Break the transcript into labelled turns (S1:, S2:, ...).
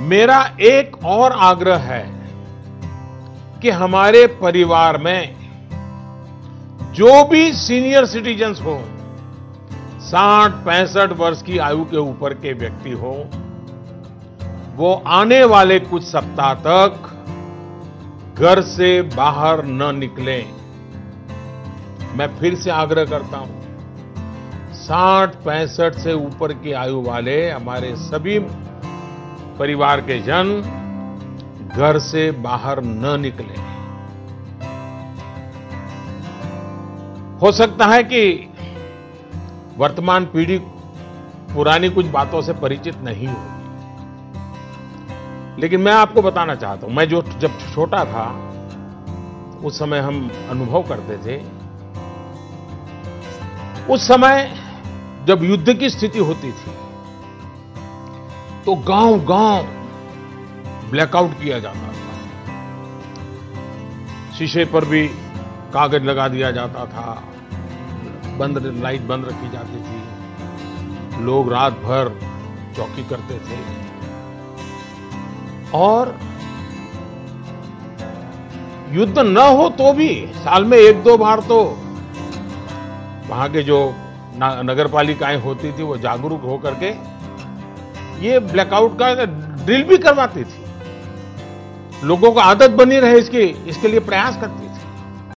S1: मेरा एक और आग्रह है कि हमारे परिवार में जो भी सीनियर सिटीजन्स हो, साठ, पैंसठ वर्ष की आयु के ऊपर के व्यक्ति हो, वो आने वाले कुछ सप्ताह तक घर से बाहर न निकलें। मैं फिर से आग्रह करता हूँ, साठ, पैंसठ से ऊपर की आयु वाले हमारे सभी परिवार के जन घर से बाहर न निकले। हो सकता है कि वर्तमान पीढ़ी पुरानी कुछ बातों से परिचित नहीं होगी लेकिन मैं आपको बताना चाहता हूँ, मैं जो जब छोटा था, उस समय हम अनुभव करते थे। उस समय जब युद्ध की स्थिति होती थी तो गाँव गाँव ब्लैकआउट किया जाता था। शीशे पर भी कागज़ लगा दिया जाता था। बंद, लाइट बंद रखी जाती थी। लोग रात भर चौकी करते थे। और युद्ध न हो तो भी साल में एक दो बार तो वहाँ के जो नगर पालिकाएँ होती थी, वो जागरूक होकर के ये ब्लैकआउट का ड्रिल भी करवाती थी। लोगों को आदत बनी रहे इसकी, इसके लिए प्रयास करती